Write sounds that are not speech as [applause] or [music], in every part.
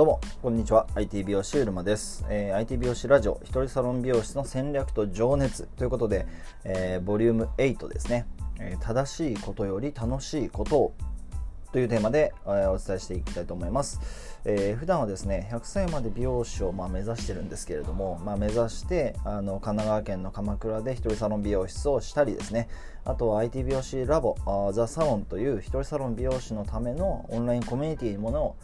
どうも、こんにちは。IT 美容師うるまです。えー、IT 美容師ラジオ、一人サロン美容室の戦略と情熱ということで、えー、ボリューム8ですね、えー、正しいことより楽しいことをというテーマで、えー、お伝えしていきたいと思います。えー、普段はですね、100歳まで美容師を、まあ、目指してるんですけれども、まあ、目指してあの神奈川県の鎌倉で一人サロン美容室をしたりですね、あとは IT 美容師ラボ、ザ・サロンという一人サロン美容師のためのオンラインコミュニティのものを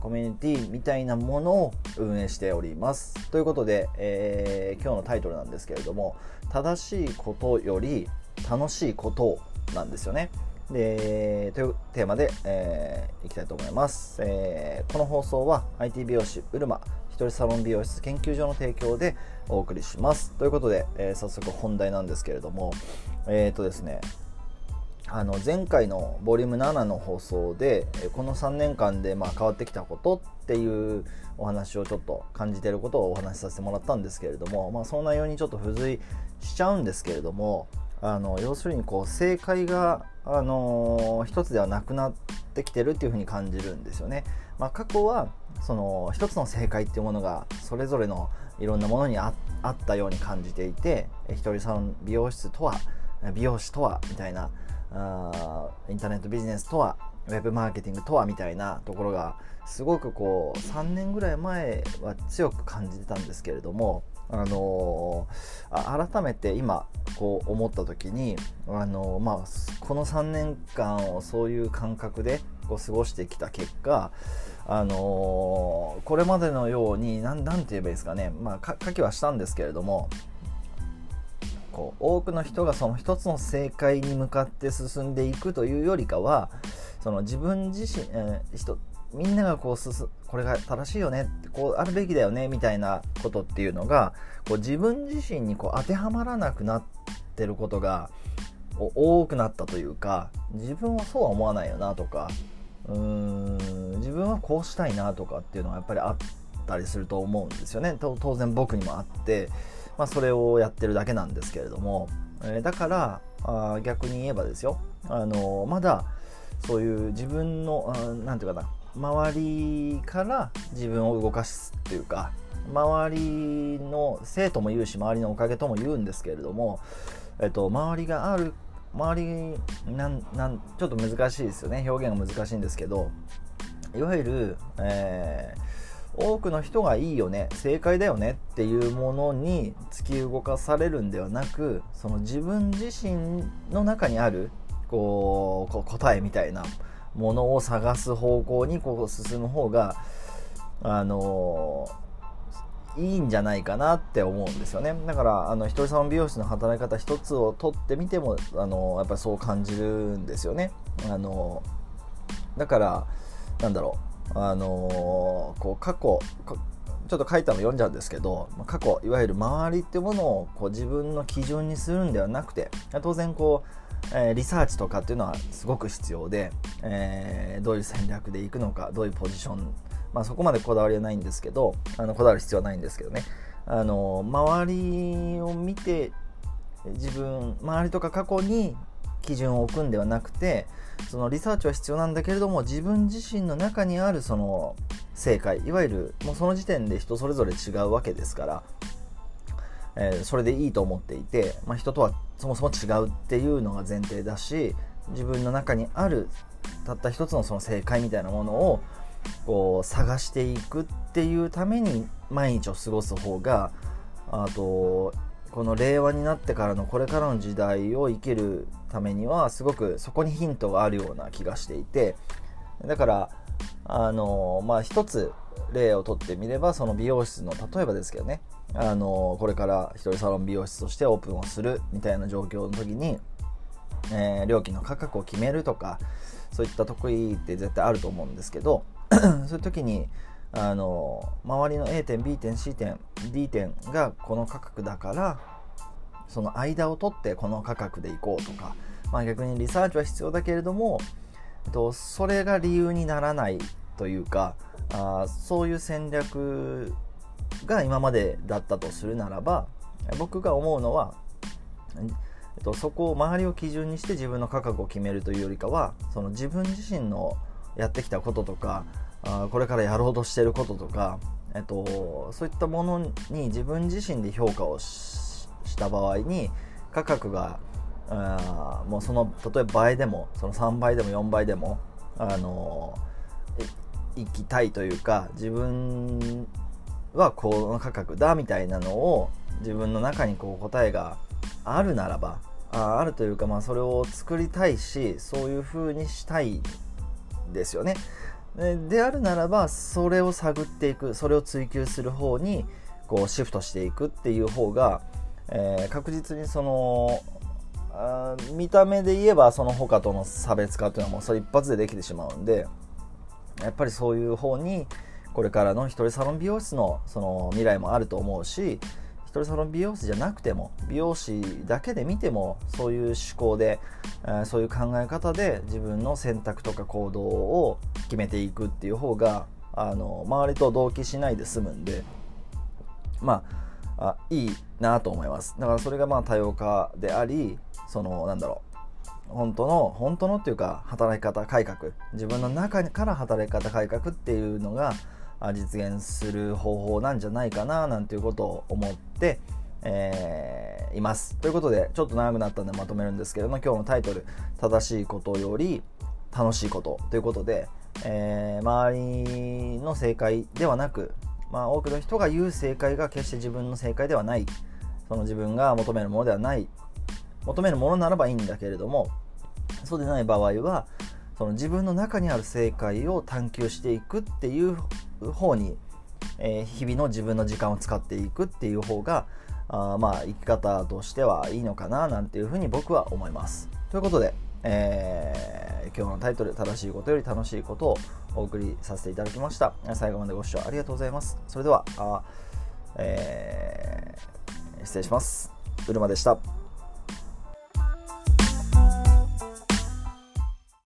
コミュニティみたいなものを運営しております。ということで、えー、今日のタイトルなんですけれども正しいことより楽しいことなんですよね。でというテーマで、えー、いきたいと思います、えー、この放送は IT 美容師うるま一人サロン美容室研究所の提供でお送りしますということで、えー、早速本題なんですけれどもえっ、ー、とですねあの前回のボリューム7の放送でこの3年間でま変わってきたことっていうお話をちょっと感じてることをお話しさせてもらったんですけれども、まあ、その内容にちょっと付随しちゃうんですけれどもあの要するにこう正解が、あのー、一つではなくなってきてるっていうふうに感じるんですよね。まあ、過去はその一つの正解っていうものがそれぞれのいろんなものにあったように感じていて一人さん美容室とは美容師とはみたいなあインターネットビジネスとはウェブマーケティングとはみたいなところがすごくこう3年ぐらい前は強く感じてたんですけれども、あのー、改めて今こう思った時に、あのー、まあ、この3年間をそういう感覚でこう過ごしてきた結果、あのー、これまでのように何て言えばいいですかね、まあ、書きはしたんですけれどもこう多くの人がその一つの正解に向かって進んでいくというよりかはその自分自身、えー、人みんながこうすすこれが正しいよねこうあるべきだよねみたいなことっていうのがこう自分自身にこう当てはまらなくなってることが多くなったというか自分はそうは思わないよなとかうーん自分はこうしたいなとかっていうのはやっぱりあったりすると思うんですよね。当然僕にもあって。まあ、それをやってるだけなんですけれども、えー、だからあ逆に言えばですよ、あのー、まだそういう自分の何て言うかな周りから自分を動かすっていうか周りの生徒も言うし周りのおかげとも言うんですけれども、えっと、周りがある周りなんなんちょっと難しいですよね。表現が難しいんですけどいわゆる、えー多くの人がいいよね正解だよねっていうものに突き動かされるんではなくその自分自身の中にあるこう答えみたいなものを探す方向にこう進む方があのいいんじゃないかなって思うんですよね。だからあの一人様美容師の働き方一つをとってみてもあのやっぱりそう感じるんですよね。あのだからなんだろう。あのー、こう過去ちょっと書いたの読んじゃうんですけど過去いわゆる周りってものをこう自分の基準にするんではなくて当然こう、えー、リサーチとかっていうのはすごく必要で、えー、どういう戦略でいくのかどういうポジションまあそこまでこだわりはないんですけどあのこだわる必要はないんですけどね。あの周りを見て自分周りとか過去に基準を置くんではなくてそのリサーチは必要なんだけれども自分自身の中にあるその正解いわゆるもうその時点で人それぞれ違うわけですから、えー、それでいいと思っていて、まあ、人とはそもそも違うっていうのが前提だし自分の中にあるたった一つのその正解みたいなものをこう探していくっていうために毎日を過ごす方があとこの令和になってからのこれからの時代を生きるためにはすごくそこにヒントがあるような気がしていてだからあのまあ一つ例をとってみればその美容室の例えばですけどねあのこれから一人サロン美容室としてオープンをするみたいな状況の時に、えー、料金の価格を決めるとかそういった得意って絶対あると思うんですけど [clears throat] そういう時にあの周りの A 点 B 点 C 点 D 点がこの価格だからその間を取ってこの価格でいこうとか、まあ、逆にリサーチは必要だけれどもとそれが理由にならないというかあそういう戦略が今までだったとするならば僕が思うのは、そこを周りを基準にして自分の価格を決めるというよりかはその自分自身のやってきたこととかこれからやろうとしてることとか、えっと、そういったものに自分自身で評価をした場合に価格があもうその例えば倍でもその3倍でも4倍でもあの行きたいというか自分はこの価格だみたいなのを自分の中にこう答えがあるならばああるというかまあそれを作りたいしそういう風にしたいですよね。であるならばそれを探っていくそれを追求する方にこうシフトしていくっていう方が、えー、確実にそのあ見た目で言えばその他との差別化というのはもうそれ一発でできてしまうんでやっぱりそういう方にこれからの一人サロン美容室のその未来もあると思うし一人サロン美容室じゃなくても美容師だけで見てもそういう思考で、え、そういう考え方で自分の選択とか行動を決めていくっていう方があの周りと同期しないで済むんでまああいいなと思います。だからそれがまあ多様化でありそのなんだろう本当の本当のっていうか働き方改革。自分の中から働き方改革っていうのが実現する方法なんじゃないかななんていうことを思って、えー、います。ということでちょっと長くなったんでまとめるんですけれども今日のタイトル「正しいことより楽しいこと」ということで、えー、周りの正解ではなく、まあ、多くの人が言う正解が決して自分の正解ではない。その自分が求めるものではない。求めるものならばいいんだけれどもそうでない場合はその自分の中にある正解を探求していくっていう方に、えー、日々の自分の時間を使っていくっていう方があまあ生き方としてはいいのかななんていうふうに僕は思います。ということで、えー、今日のタイトル「正しいことより楽しいこと」をお送りさせていただきました。最後までご視聴ありがとうございます。それでは、あえー、失礼します。うるまでした。